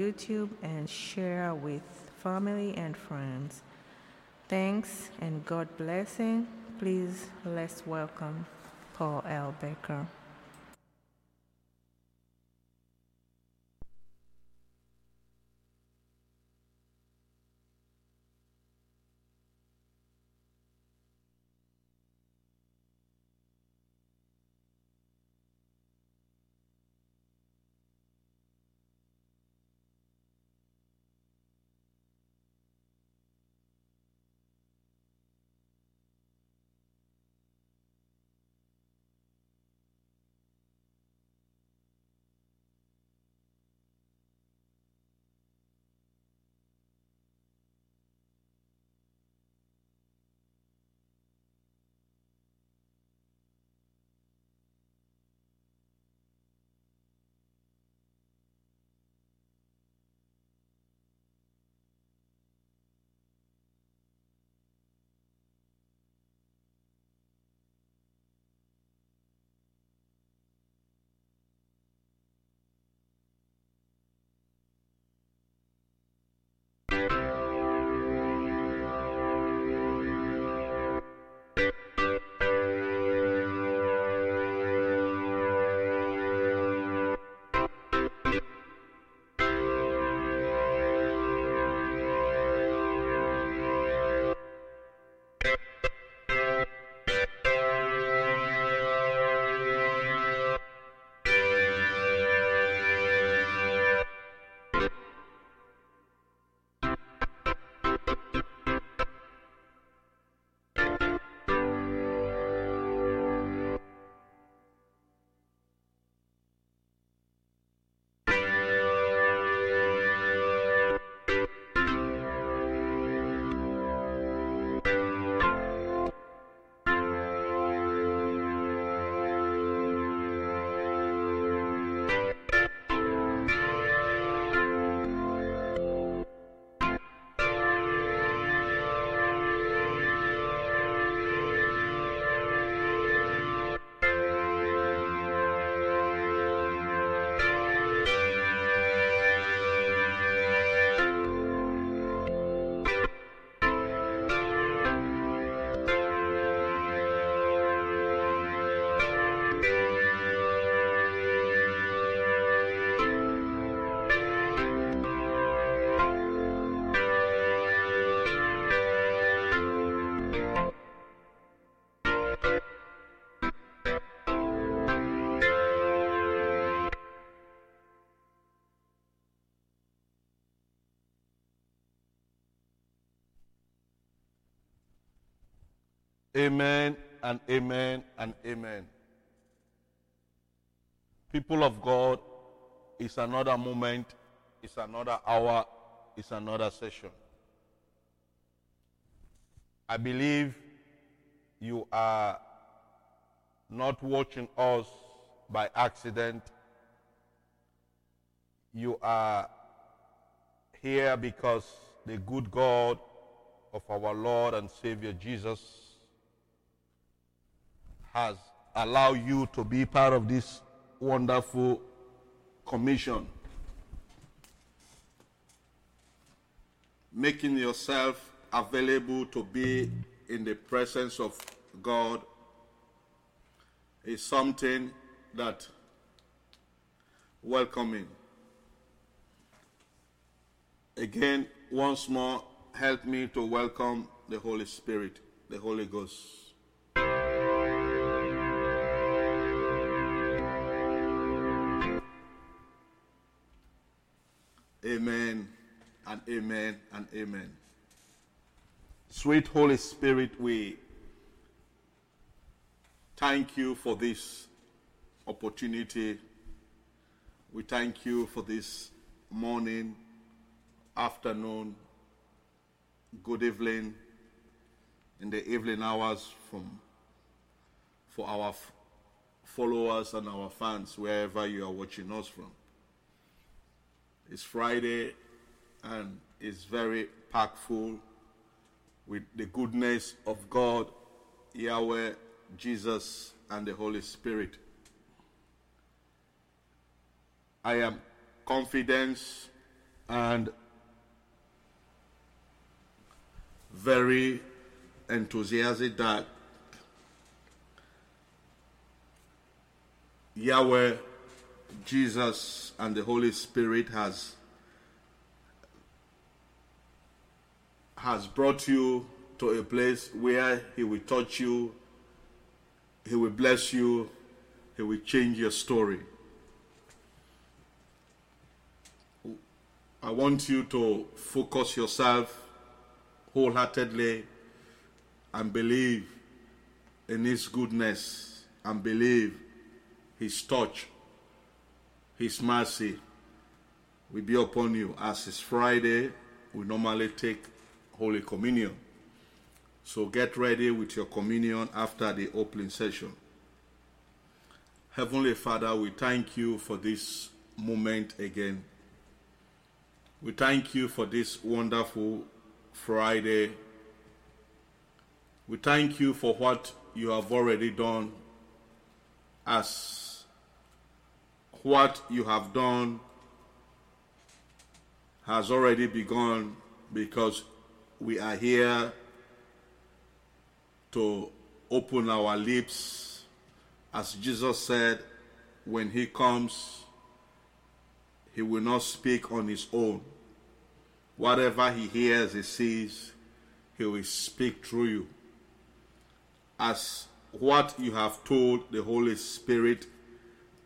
YouTube and share with family and friends. Thanks and God blessing. Please let's welcome Paul L. Baker. Amen and amen and amen. People of God, it's another moment, it's another hour, it's another session. I believe you are not watching us by accident. You are here because the good God of our Lord and Savior Jesus has allowed you to be part of this wonderful commission. Making yourself available to be in the presence of God is something that welcoming. Again, once more, help me to welcome the Holy Spirit, the Holy Ghost. Amen and amen and amen. Sweet Holy Spirit, we thank you for this opportunity. We thank you for this morning, afternoon, good evening, in the evening hours from for our followers and our fans wherever you are watching us from. It's Friday and it's very packed full with the goodness of God, Yahweh, Jesus, and the Holy Spirit. I am confident and very enthusiastic that Yahweh, Jesus, and the Holy Spirit has has brought you to a place where He will touch you, He will bless you, He will change your story. I want you to focus yourself wholeheartedly and believe in His goodness and believe His touch, His mercy will be upon you. As it's Friday, we normally take Holy Communion. So get ready with your communion after the opening session. Heavenly Father, we thank you for this moment again. We thank you for this wonderful Friday. We thank you for what you have already done as what you have done has already begun because we are here to open our lips. As Jesus said, when he comes, he will not speak on his own. Whatever he hears, he sees, he will speak through you. As what you have told the Holy Spirit,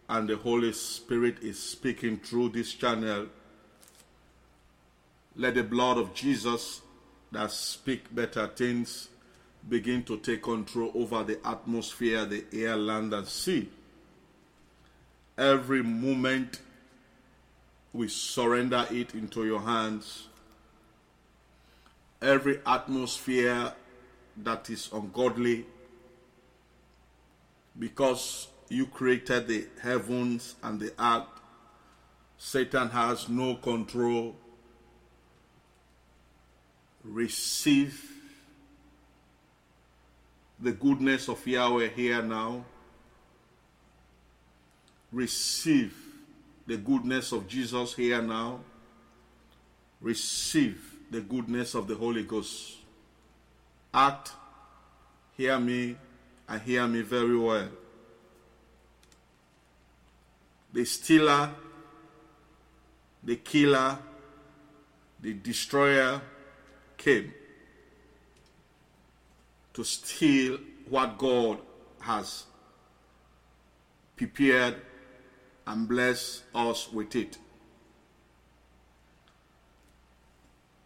and the Holy Spirit is speaking through this channel, let the blood of Jesus that speak better things begin to take control over the atmosphere, the air, land, and sea. Every moment we surrender it into your hands. Every atmosphere that is ungodly, because you created the heavens and the earth, Satan has no control. Receive the goodness of Yahweh here now. Receive the goodness of Jesus here now. Receive the goodness of the Holy Ghost. Act, hear me, and hear me very well. The stealer, the killer, the destroyer came to steal what God has prepared and bless us with it.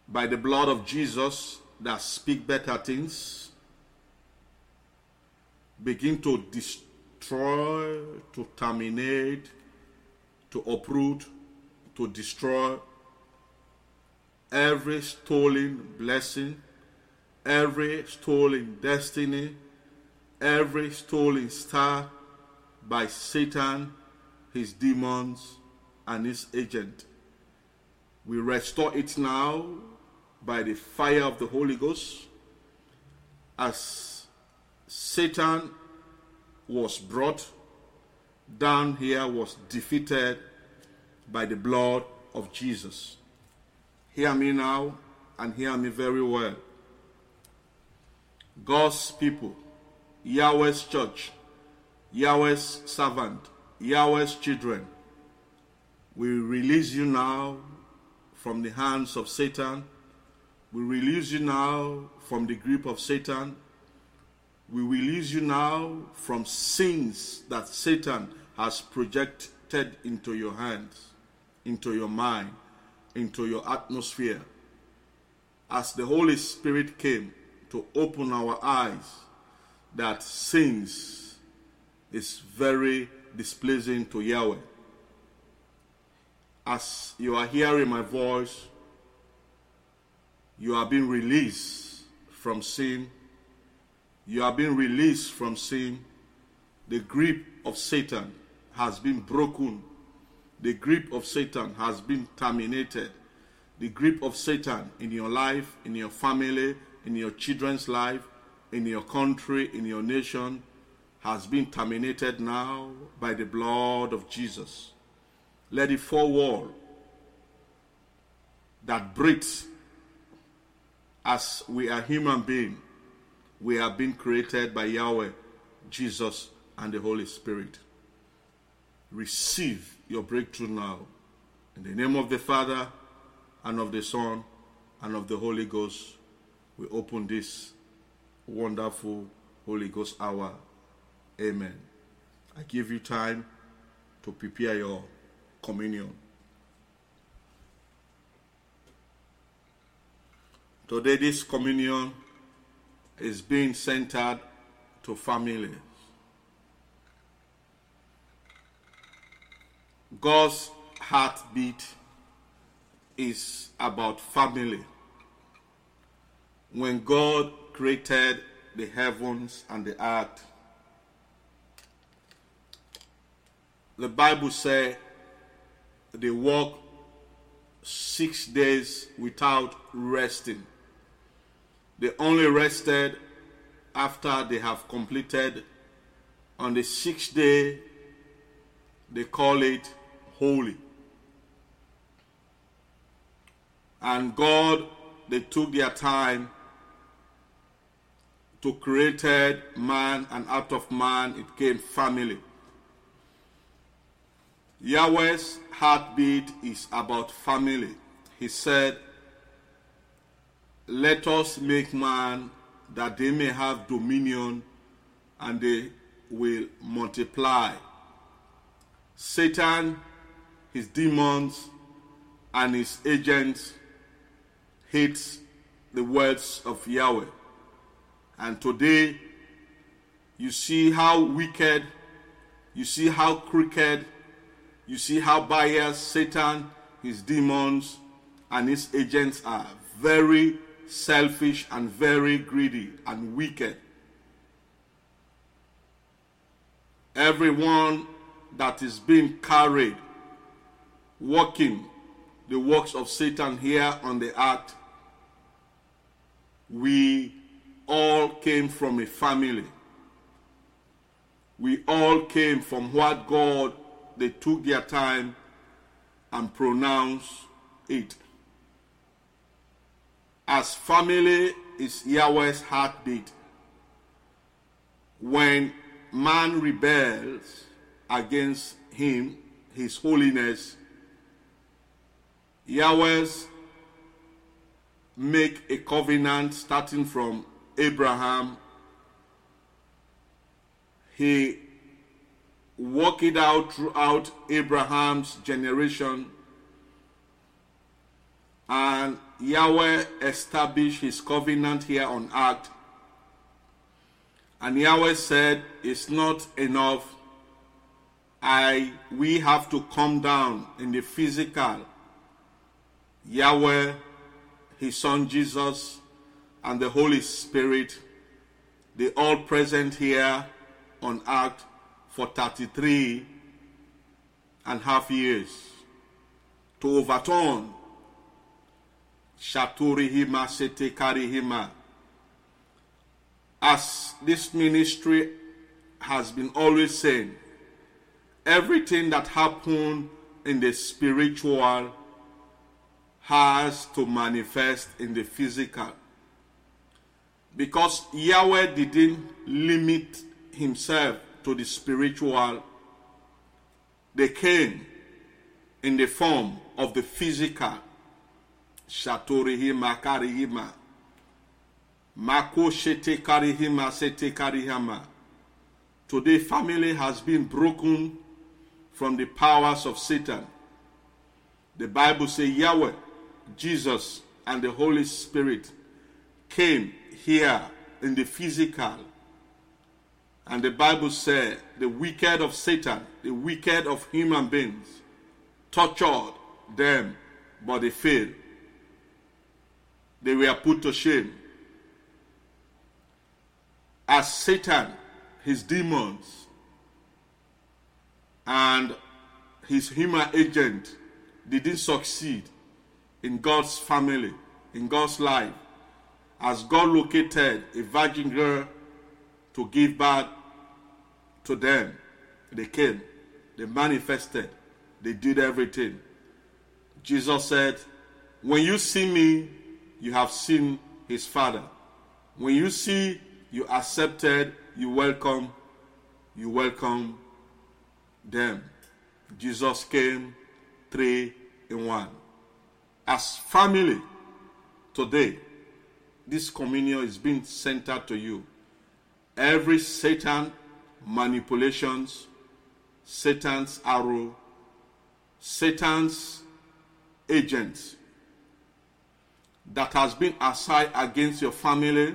By the blood of Jesus that speak better things, begin to destroy, to terminate, to uproot, to destroy every stolen blessing, every stolen destiny, every stolen star by Satan, his demons, and his agent. We restore it now by the fire of the Holy Ghost as Satan was brought down here, was defeated by the blood of Jesus. Hear me now and hear me very well. God's people, Yahweh's church, Yahweh's servant, Yahweh's children, we release you now from the hands of Satan. We release you now from the grip of Satan. We release you now from sins that Satan has projected into your hands, into your mind, into your atmosphere. As the Holy Spirit came to open our eyes that sins is very displeasing to Yahweh. As you are hearing my voice, you are being released from sin. You are being released from sin. The grip of Satan has been broken. The grip of Satan has been terminated. The grip of Satan in your life, in your family, in your children's life, in your country, in your nation, has been terminated now by the blood of Jesus. Let the four wall that breathes as we are human beings. We have been created by Yahweh, Jesus, and the Holy Spirit. Receive your breakthrough now. In the name of the Father, and of the Son, and of the Holy Ghost, we open this wonderful Holy Ghost hour. Amen. I give you time to prepare your communion. Today, this communion is being centered to families. God's heartbeat is about family. When God created the heavens and the earth, the Bible says they walk six days without resting. They only rested after they have completed on the sixth day, they call it holy. And God, they took their time to created man, and out of man it came family. Yahweh's heartbeat is about family. He said, Let us make man that they may have dominion and they will multiply. Satan, his demons, and his agents hates the words of Yahweh. And today, you see how wicked, you see how crooked, you see how biased Satan, his demons, and his agents are. Very selfish and very greedy and wicked. Everyone that is being carried, working the works of Satan here on the earth, we all came from a family. We all came from what God, they took their time and pronounced it. As family is Yahweh's heartbeat. When man rebels against him, his holiness, Yahweh's make a covenant starting from Abraham. He worked it out throughout Abraham's generation. And Yahweh established his covenant here on earth. And Yahweh said, It's not enough. I we have to come down in the physical. Yahweh, his son Jesus, and the Holy Spirit, they all present here on earth for 33 and half years to overturn Shaturihima Setekarihima. As this ministry has been always saying, everything that happened in the spiritual has to manifest in the physical. Because Yahweh didn't limit himself to the spiritual, they came in the form of the physical Shatorihima karihima. Mako shete karihima sete karihama. Today, family has been broken from the powers of Satan. The Bible says Yahweh, Jesus, and the Holy Spirit came here in the physical. And the Bible said the wicked of Satan, the wicked of human beings, tortured them, but they failed they were put to shame. As Satan, his demons, and his human agent didn't succeed in God's family, in God's life, as God located a virgin girl to give birth to them, they came, they manifested, they did everything. Jesus said, When you see me, you have seen his Father. When you see you accepted, you welcome, you welcome them. Jesus came three in one. As family, today, this communion is being centered to you. Every Satan manipulations, Satan's arrow, Satan's agents that has been assigned against your family,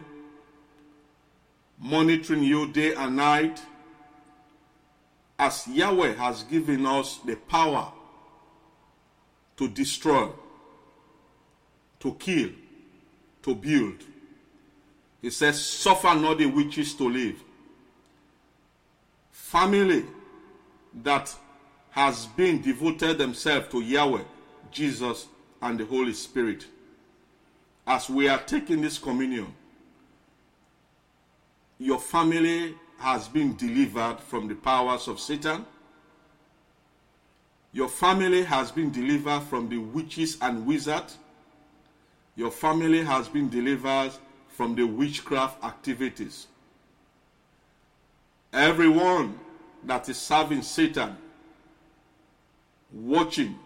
monitoring you day and night, as Yahweh has given us the power to destroy, to kill, to build. He says, Suffer not the witches to live. Family that has been devoted themselves to Yahweh, Jesus, and the Holy Spirit. As we are taking this communion, your family has been delivered from the powers of Satan. Your family has been delivered from the witches and wizards. Your family has been delivered from the witchcraft activities. Everyone that is serving Satan, watching,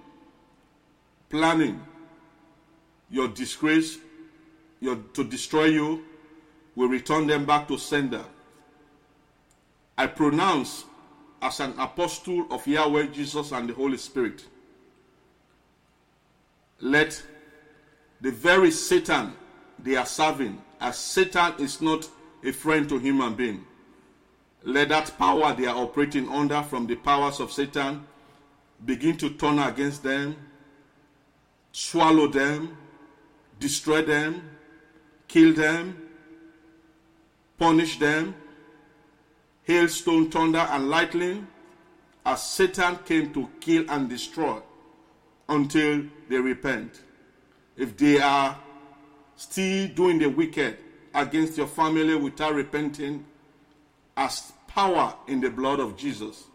planning your disgrace, your, to destroy you, will return them back to sender. I pronounce as an apostle of Yahweh, Jesus, and the Holy Spirit. Let the very Satan they are serving, as Satan is not a friend to human being, let that power they are operating under from the powers of Satan begin to turn against them, swallow them, destroy them, kill them, punish them, hailstone, thunder, and lightning, as Satan came to kill and destroy until they repent. If they are still doing the wicked against your family without repenting, as power in the blood of Jesus.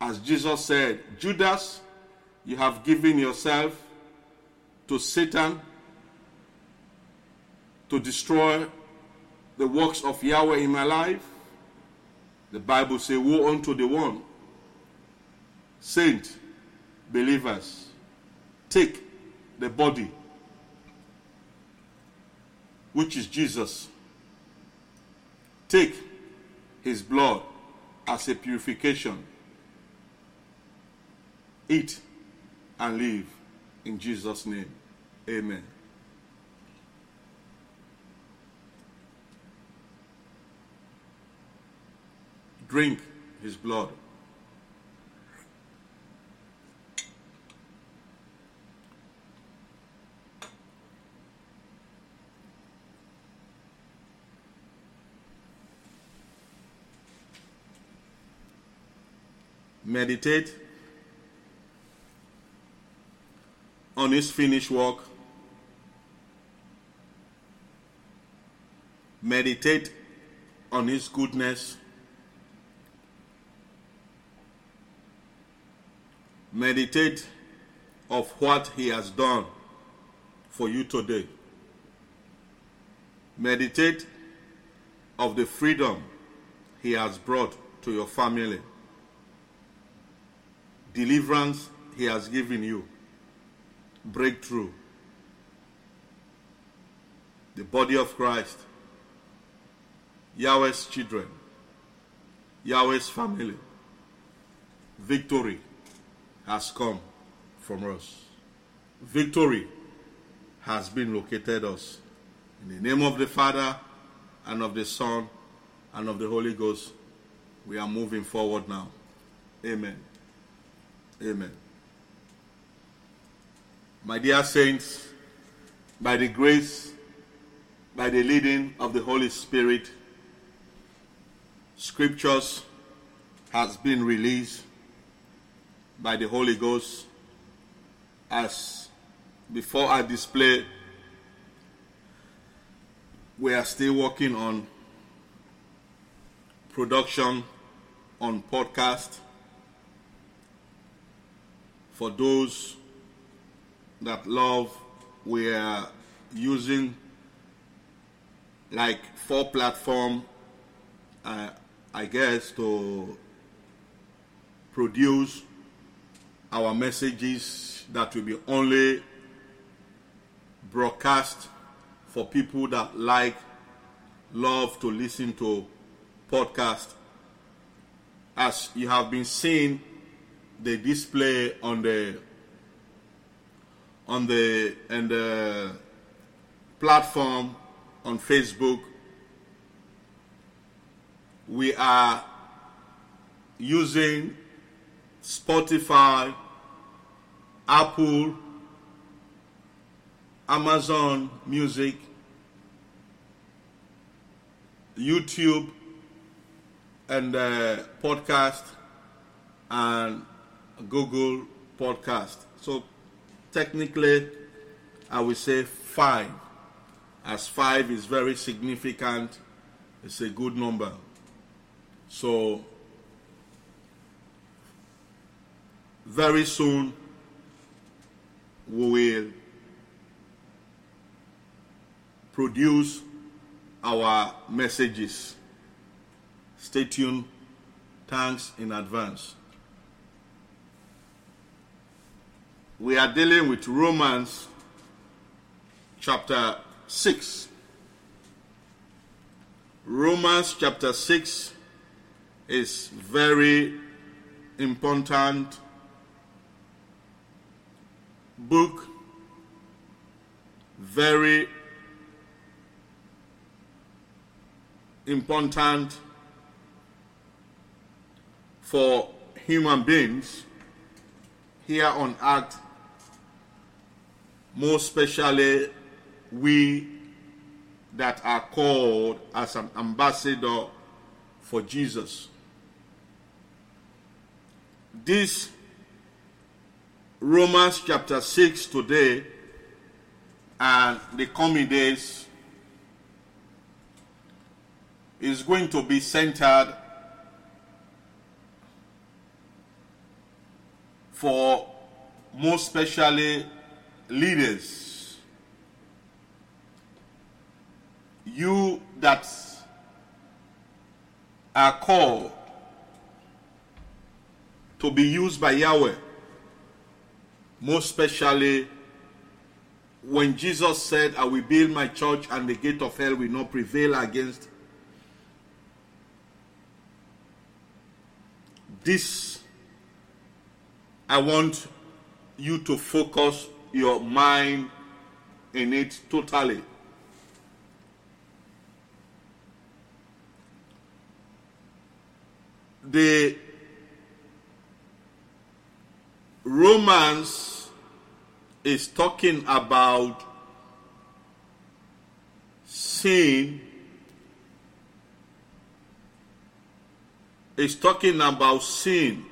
As Jesus said, Judas, you have given yourself to Satan to destroy the works of Yahweh in my life. The Bible says, Woe unto the one, saint, believers, take the body, which is Jesus, take his blood as a purification. Eat and live in Jesus' name. Amen. Drink his blood. Meditate on his finished work. Meditate on his goodness. Meditate of what he has done for you today. Meditate of the freedom he has brought to your family. Deliverance he has given you. Breakthrough. The body of Christ. Yahweh's children. Yahweh's family. Victory has come from us. Victory has been located us. In the name of the Father and of the Son and of the Holy Ghost, we are moving forward now. Amen. Amen. My dear saints, by the grace, by the leading of the Holy Spirit, scriptures has been released by the Holy Ghost as before I display we are still working on production on podcast for those that love we are using like four platform, uh, I guess, to produce our messages that will be only broadcast for people that like, love to listen to podcast. As you have been seeing the display on the on the and the platform on Facebook, we are using Spotify, Apple, Amazon Music, YouTube, and uh, podcast, and Google Podcast. So technically, I would say five, as five is very significant. It's a good number. So very soon we will produce our messages. Stay tuned. Thanks in advance. We are dealing with Romans chapter 6. Romans chapter 6 is very important book very important for human beings here on earth, most especially we that are called as an ambassador for Jesus. This Romans chapter 6 today and the coming days is going to be centered for most especially leaders. You that are called to be used by Yahweh most especially when Jesus said, I will build my church and the gate of hell will not prevail against this. I want you to focus your mind in it totally. The Romans is talking about sin. Is talking about sin.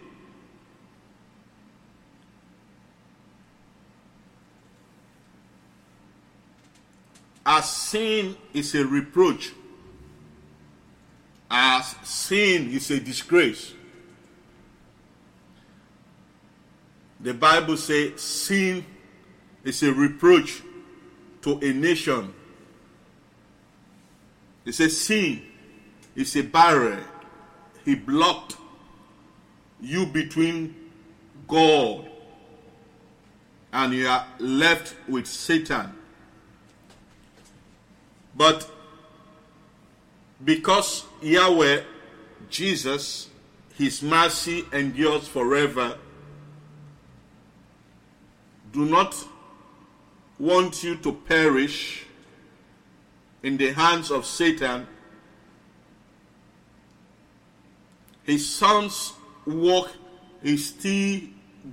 As sin is a reproach, as sin is a disgrace. The Bible says sin is a reproach to a nation. It says sin is a barrier. He blocked you between God and you are left with Satan. But because Yahweh, Jesus, His mercy endures forever, do not want you to perish in the hands of Satan. His son's work is still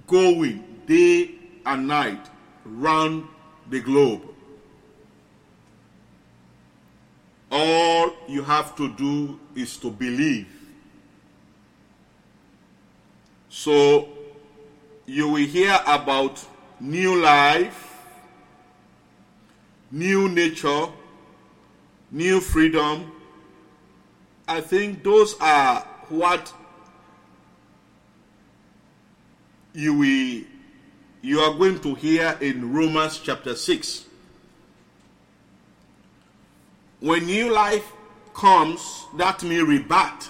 going day and night round the globe. All you have to do is to believe. So you will hear about new life, new nature, new freedom. I think those are what you will you are going to hear in Romans chapter 6. When new life comes, that means rebirth.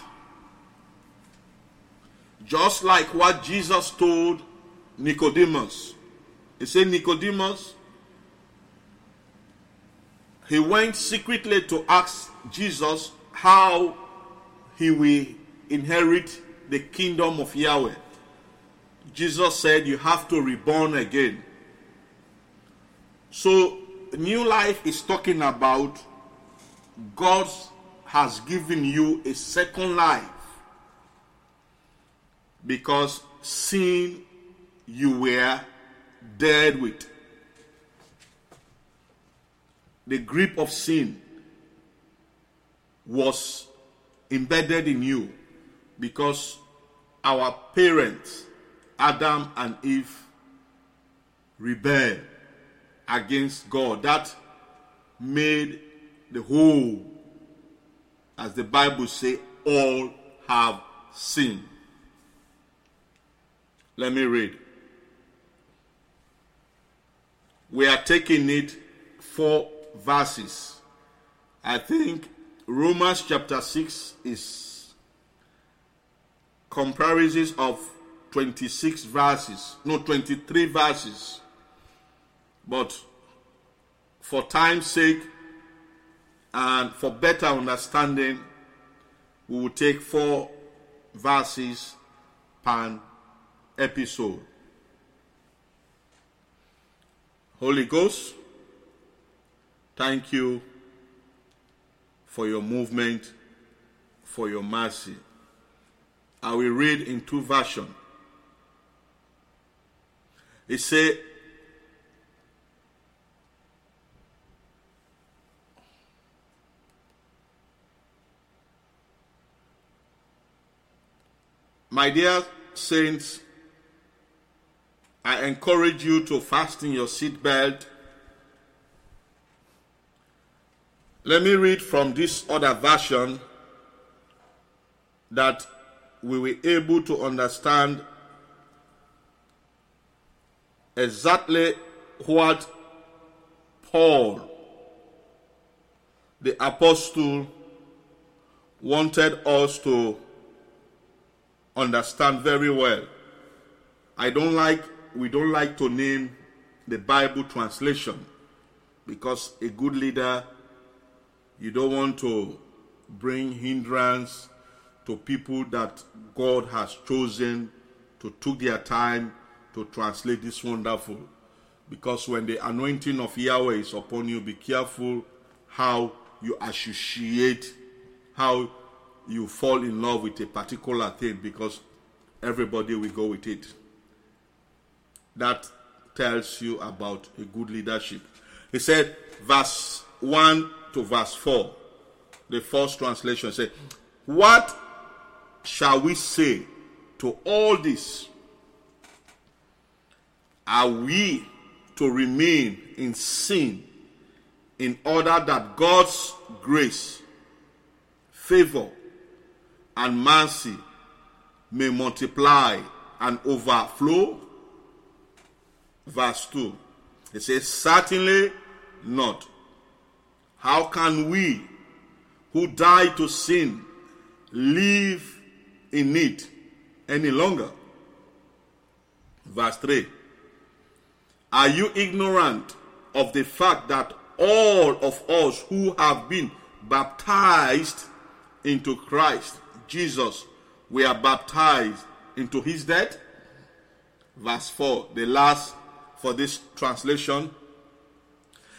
Just like what Jesus told Nicodemus. He said, Nicodemus, he went secretly to ask Jesus how he will inherit the kingdom of Yahweh. Jesus said, You have to reborn again. So, new life is talking about God has given you a second life because sin you were dead with. The grip of sin was embedded in you because our parents, Adam and Eve, rebelled against God. That made the whole, as the Bible says, all have sinned. Let me read. We are taking it four verses. I think Romans chapter 6 is comparisons of 26 verses, no, 23 verses. But for time's sake and for better understanding, we will take four verses per episode. Holy Ghost, thank you for your movement, for your mercy. I will read in two versions. It says, My dear saints, I encourage you to fasten your seatbelt. Let me read from this other version that we were able to understand exactly what Paul, the apostle, wanted us to understand very well. I don't like we don't like to name the Bible translation because a good leader, you don't want to bring hindrance to people that God has chosen to took their time to translate this wonderful. Because when the anointing of Yahweh is upon you, be careful how you associate, how you fall in love with a particular thing, because everybody will go with it that tells you about a good leadership. He said, verse 1 to verse 4, the first translation said, What shall we say to all this? Are we to remain in sin in order that God's grace, favor, and mercy may multiply and overflow? Verse 2. It says, Certainly not. How can we who die to sin live in it any longer? Verse 3. Are you ignorant of the fact that all of us who have been baptized into Christ Jesus, we are baptized into his death? Verse 4, the last for this translation.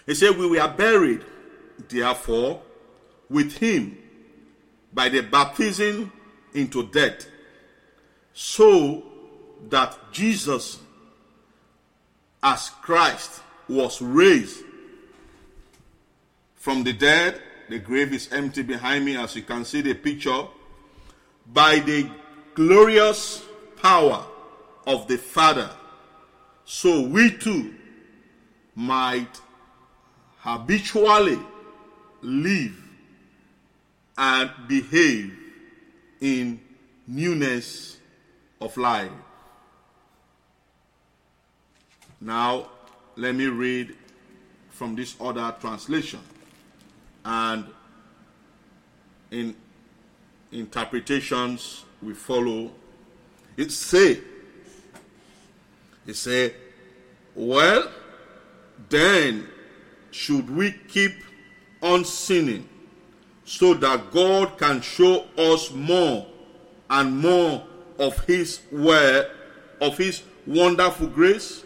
He said, We were buried, therefore, with him by the baptism into death, so that Jesus, as Christ, was raised from the dead. The grave is empty behind me, as you can see the picture. By the glorious power of the Father so we too might habitually live and behave in newness of life. Now, let me read from this other translation. And in interpretations we follow, it say, it say, well, then should we keep on sinning so that God can show us more and more of his word, of his wonderful grace?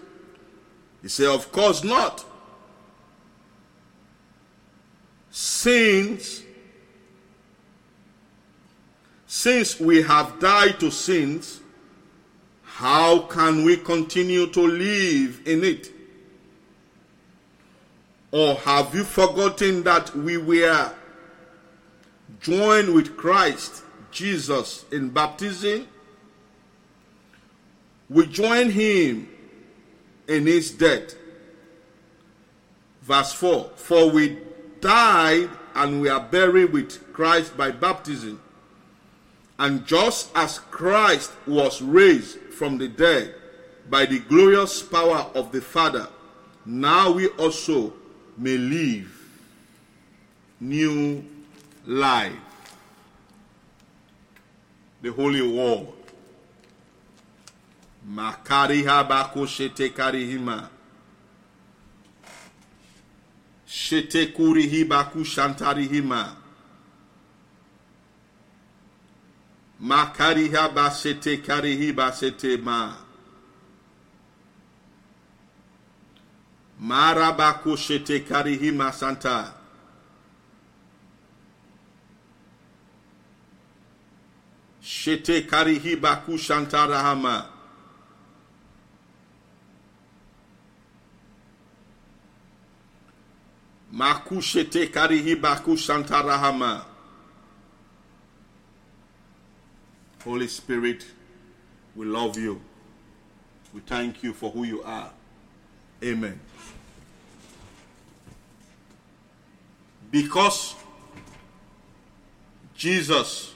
He said, Of course not. Since since we have died to sins, how can we continue to live in it? Or have you forgotten that we were joined with Christ Jesus in baptism? We join him in his death. Verse 4 For we died and we are buried with Christ by baptism. And just as Christ was raised from the dead by the glorious power of the Father, now we also may live new life. The Holy Word. Makariha bako shete karihima. Shete kurihi baku makariha basete karihi basete ma. Marabakushete karihi masanta shete karihi bakushanta rahama. Makushete karihi bakushanta rahama. Holy Spirit, we love you. We thank you for who you are. Amen. Because Jesus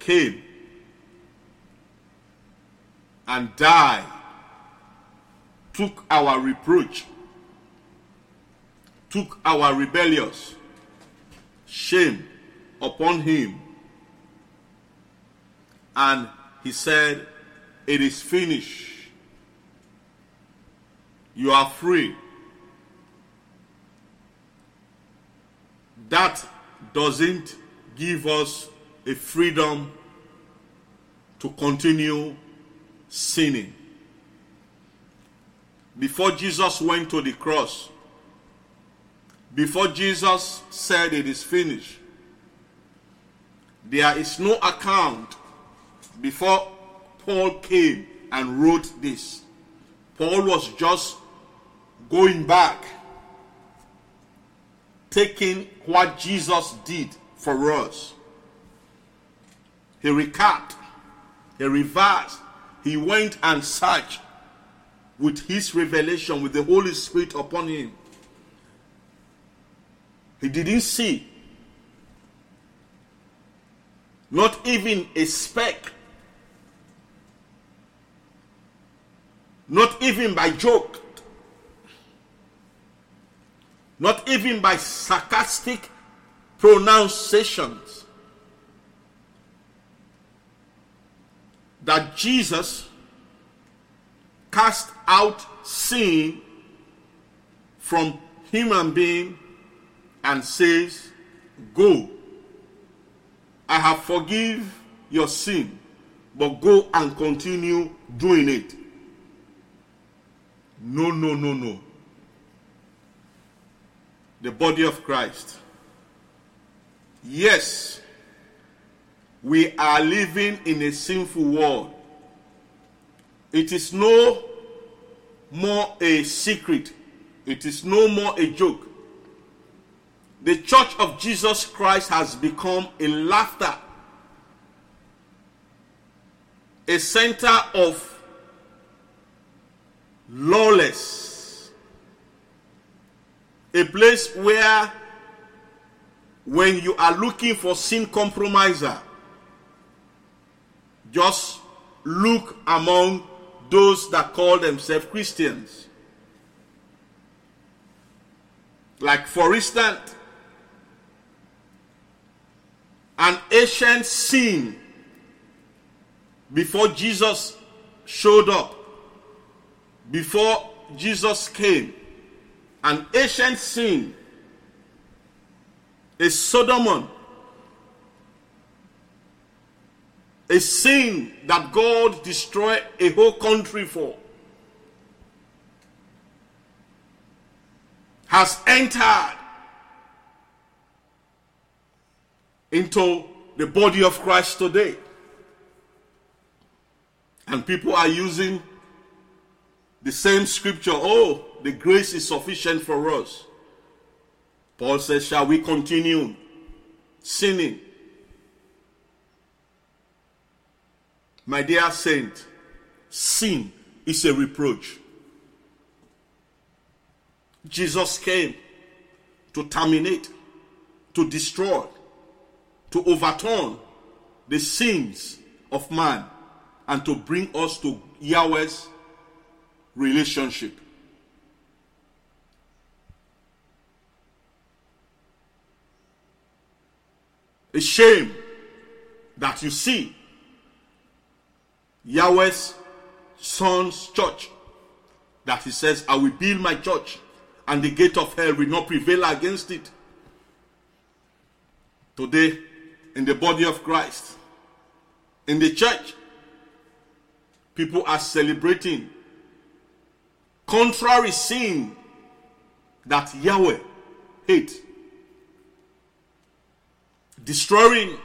came and died, took our reproach, took our rebellious shame upon him, and he said, It is finished. You are free. That doesn't give us a freedom to continue sinning. Before Jesus went to the cross, before Jesus said it is finished, there is no account before Paul came and wrote this. Paul was just going back, taking what Jesus did for us. He recapped, he reversed, he went and searched with his revelation, with the Holy Spirit upon him. He didn't see, not even a speck, not even by joke, not even by sarcastic pronunciations. That Jesus cast out sin from human being and says, Go. I have forgive your sin, but go and continue doing it. No, no, no, no. The body of Christ. Yes, we are living in a sinful world. It is no more a secret, it is no more a joke. The church of Jesus Christ has become a laughter, a center of lawless, a place where when you are looking for sin compromiser, just look among those that call themselves Christians. Like, for instance, an ancient sin before Jesus showed up, before Jesus came, an ancient sin, a Sodom, a sin that God destroyed a whole country for, has entered into the body of Christ today. And people are using the same scripture. Oh, the grace is sufficient for us. Paul says, Shall we continue sinning? My dear saint, sin is a reproach. Jesus came to terminate, to destroy, to overturn the sins of man and to bring us to Yahweh's relationship. A shame that you see Yahweh's son's church that he says, I will build my church and the gate of hell will not prevail against it. Today, in the body of Christ, in the church, people are celebrating contrary sin that Yahweh hate, Destroying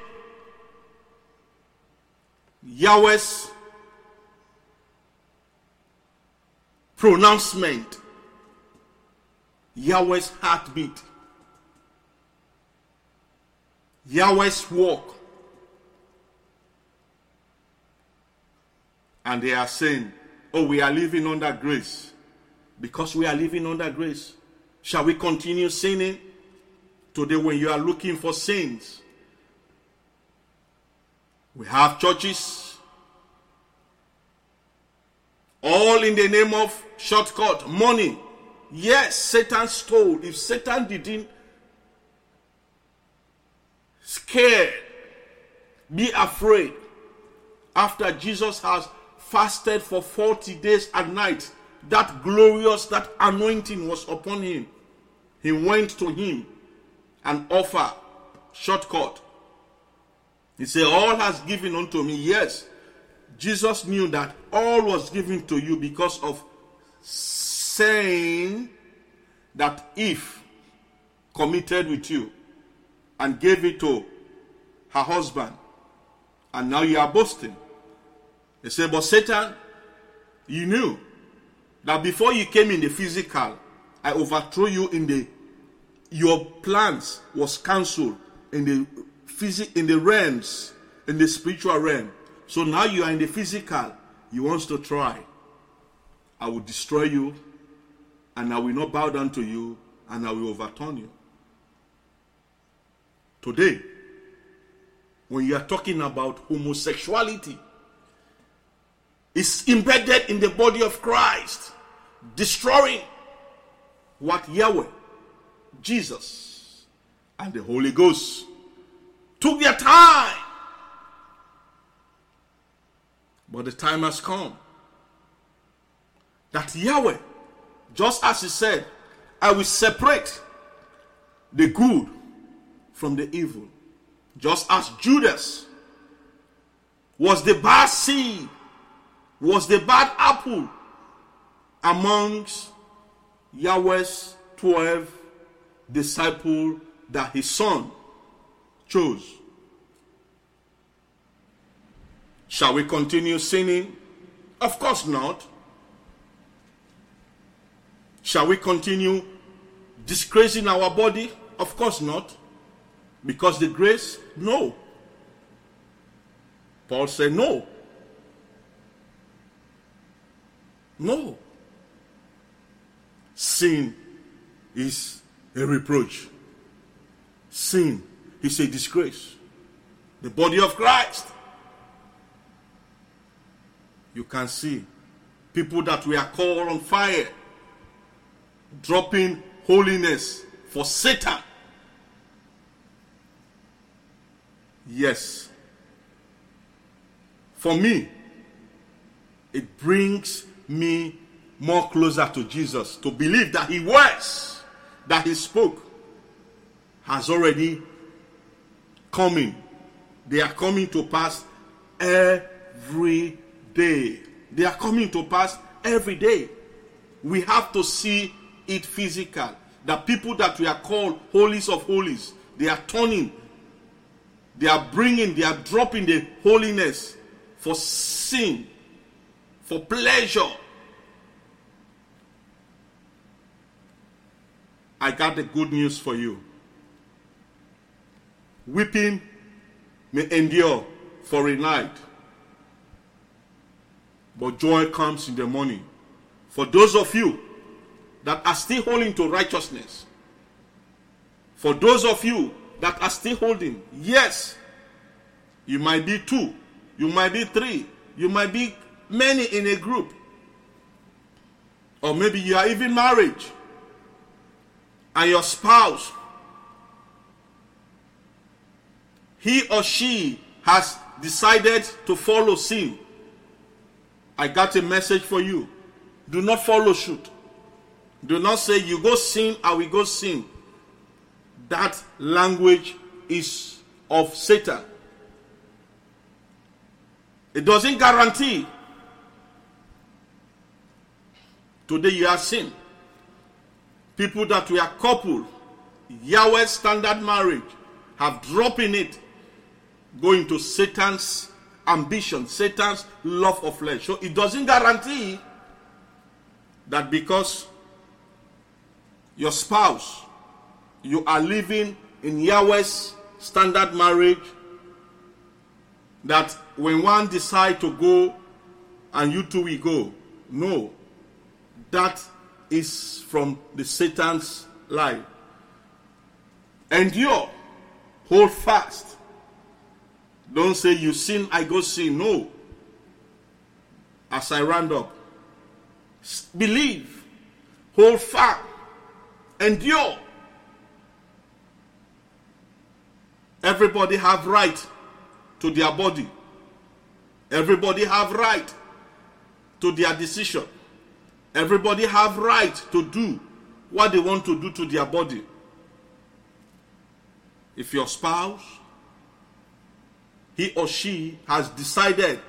Yahweh's pronouncement, Yahweh's heartbeat. Yahweh's walk. And they are saying, Oh, we are living under grace. Because we are living under grace. Shall we continue sinning? Today, when you are looking for sins, we have churches, all in the name of shortcut, money. Yes, Satan stole. If Satan didn't scared, be afraid. After Jesus has fasted for 40 days and nights, that glorious, that anointing was upon him. He went to him and offered shortcut. He said, All has given unto me. Yes, Jesus knew that all was given to you because of saying that if committed with you, and gave it to her husband. And now you are boasting. He said, But Satan, you knew that before you came in the physical, I overthrew you in the your plans was cancelled in the physic in the realms, in the spiritual realm. So now you are in the physical. You want to try. I will destroy you, and I will not bow down to you, and I will overturn you. Today, when you are talking about homosexuality, it's embedded in the body of Christ, destroying what Yahweh, Jesus, and the Holy Ghost took their time. But the time has come that Yahweh, just as He said, I will separate the good from the evil. Just as Judas was the bad seed, was the bad apple amongst Yahweh's 12 disciples that his son chose. Shall we continue sinning? Of course not. Shall we continue disgracing our body? Of course not. Because the grace? No. Paul said, No. No. Sin is a reproach. Sin is a disgrace. The body of Christ. You can see People that were called on fire, dropping holiness for Satan. Yes. For me, it brings me more closer to Jesus to believe that He was, that He spoke, has already coming. They are coming to pass every day. They are coming to pass every day. We have to see it physical. The people that we are called holies of holies, they are turning, they are bringing, they are dropping the holiness for sin, for pleasure. I got the good news for you. Weeping may endure for a night, but joy comes in the morning. For those of you that are still holding to righteousness, for those of you that are still holding, yes, you might be two, you might be three, you might be many in a group, or maybe you are even married, and your spouse, he or she has decided to follow sin. I got a message for you. Do not follow suit. Do not say, You go sin, I will go sin. That language is of Satan. It doesn't guarantee. Today you are sin. People that were coupled, Yahweh standard marriage, have dropped in it, going to Satan's ambition, Satan's love of flesh. So it doesn't guarantee that because your spouse, you are living in Yahweh's standard marriage, that when one decide to go and you two will go. No. That is from the Satan's life. Endure. Hold fast. Don't say you sin, I go sin. No. As I round up, believe. Hold fast. Endure. Everybody have right to their body. Everybody have right to their decision. Everybody have right to do what they want to do to their body. If your spouse, he or she has decided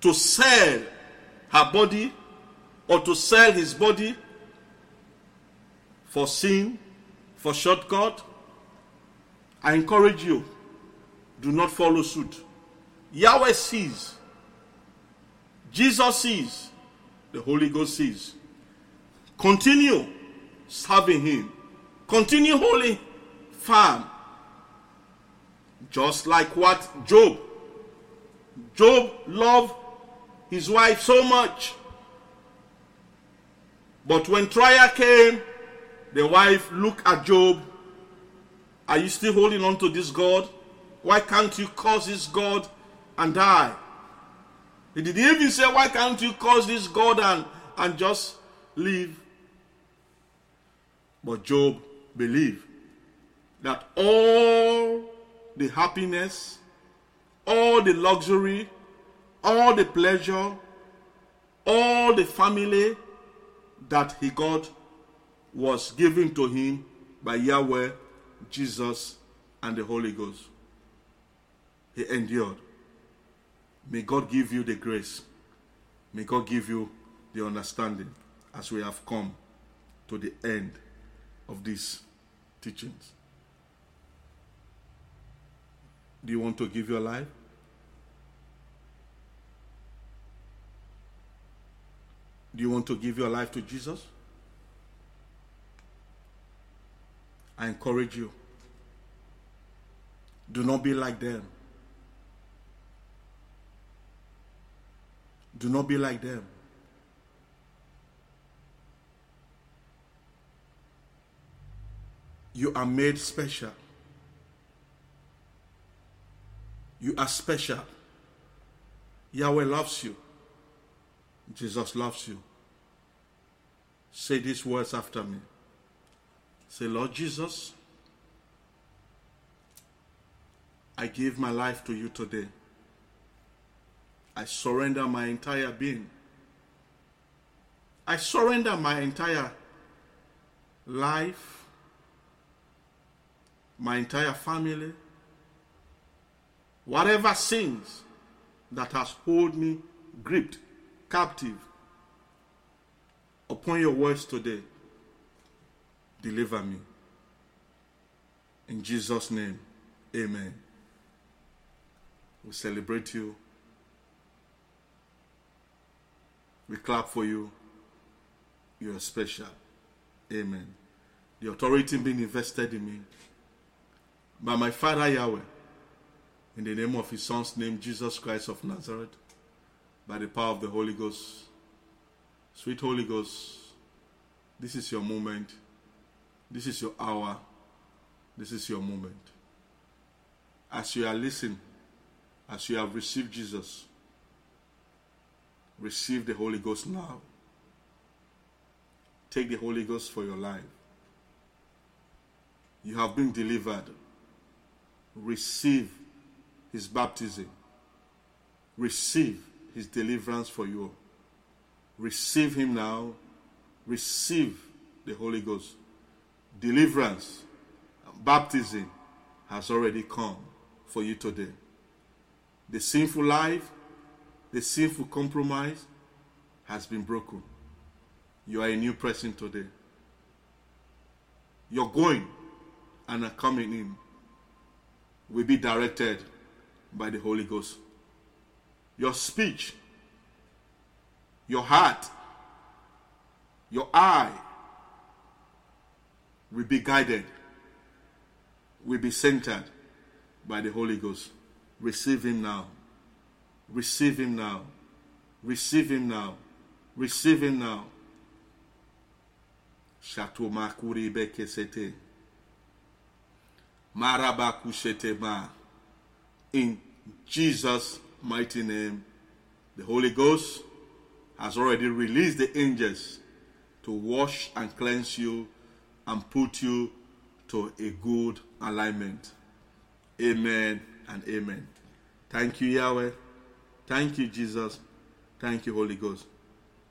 to sell her body or to sell his body for sin, for shortcut, I encourage you, do not follow suit. Yahweh sees, Jesus sees, the Holy Ghost sees. Continue serving Him, continue holy, firm. Just like what Job. Job loved his wife so much. But when trial came, the wife looked at Job. Are you still holding on to this God? Why can't you curse this God and die? He didn't even say, Why can't you curse this God and, and just live? But Job believed that all the happiness, all the luxury, all the pleasure, all the family that he got was given to him by Yahweh, Jesus, and the Holy Ghost. He endured. May God give you the grace. May God give you the understanding as we have come to the end of these teachings. Do you want to give your life? Do you want to give your life to Jesus? I encourage you. Do not be like them. Do not be like them. You are made special. You are special. Yahweh loves you. Jesus loves you. Say these words after me. Say, Lord Jesus, I give my life to you today. I surrender my entire being. I surrender my entire life, my entire family, whatever sins that has hold me gripped, captive, upon your words today, deliver me. In Jesus' name, amen. We celebrate you. We clap for you. You are special. Amen. The authority being invested in me by my Father Yahweh, in the name of His Son's name, Jesus Christ of Nazareth, by the power of the Holy Ghost. Sweet Holy Ghost, this is your moment. This is your hour. This is your moment. As you are listening, as you have received Jesus, receive the Holy Ghost now. Take the Holy Ghost for your life. You have been delivered. Receive His baptism. Receive His deliverance for you. Receive Him now. Receive the Holy Ghost. Deliverance, baptism has already come for you today. The sinful life, the sinful compromise has been broken. You are a new person today. Your going and are coming in will be directed by the Holy Ghost. Your speech, your heart, your eye will be guided, will be centered by the Holy Ghost. Receive Him now. Receive Him now. Receive Him now. Receive Him now. Shato makuri bekesete. Marabakushete ma. In Jesus' mighty name, the Holy Ghost has already released the angels to wash and cleanse you and put you to a good alignment. Amen and amen. Thank you, Yahweh. Thank you, Jesus. Thank you, Holy Ghost.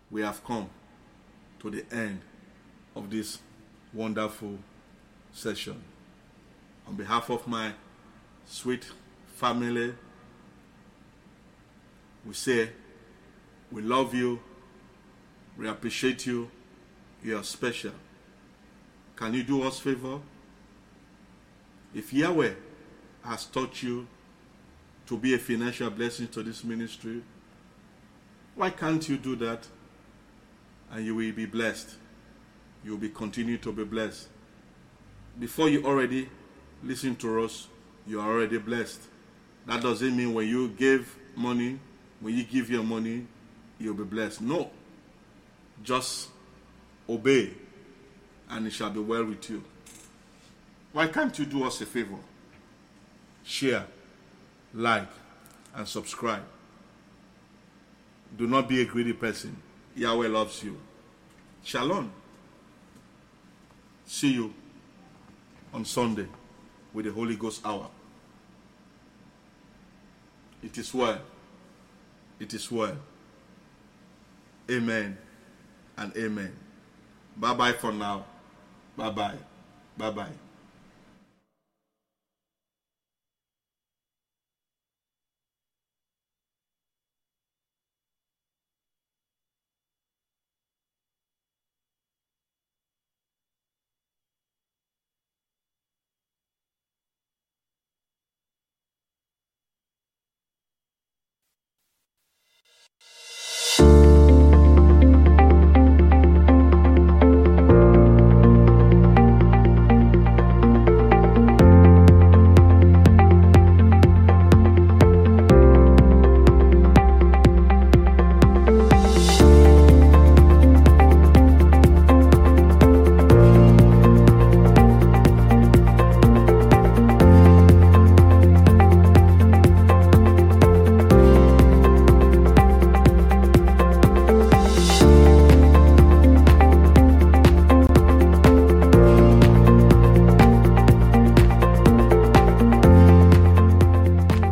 We have come to the end of this wonderful session. On behalf of my sweet family, we say we love you, we appreciate you, you are special. Can you do us favor? If Yahweh has taught you to be a financial blessing to this ministry, why can't you do that? And you will be blessed. You will be continue to be blessed. Before you already listen to us, you are already blessed. That doesn't mean when you give money, when you give your money, you'll be blessed. No. Just obey and it shall be well with you. Why can't you do us a favor? Share, like, and subscribe. Do not be a greedy person. Yahweh loves you. Shalom. See you on Sunday with the Holy Ghost hour. It is well. It is well. Amen and amen. Bye bye for now. Bye bye. Bye bye.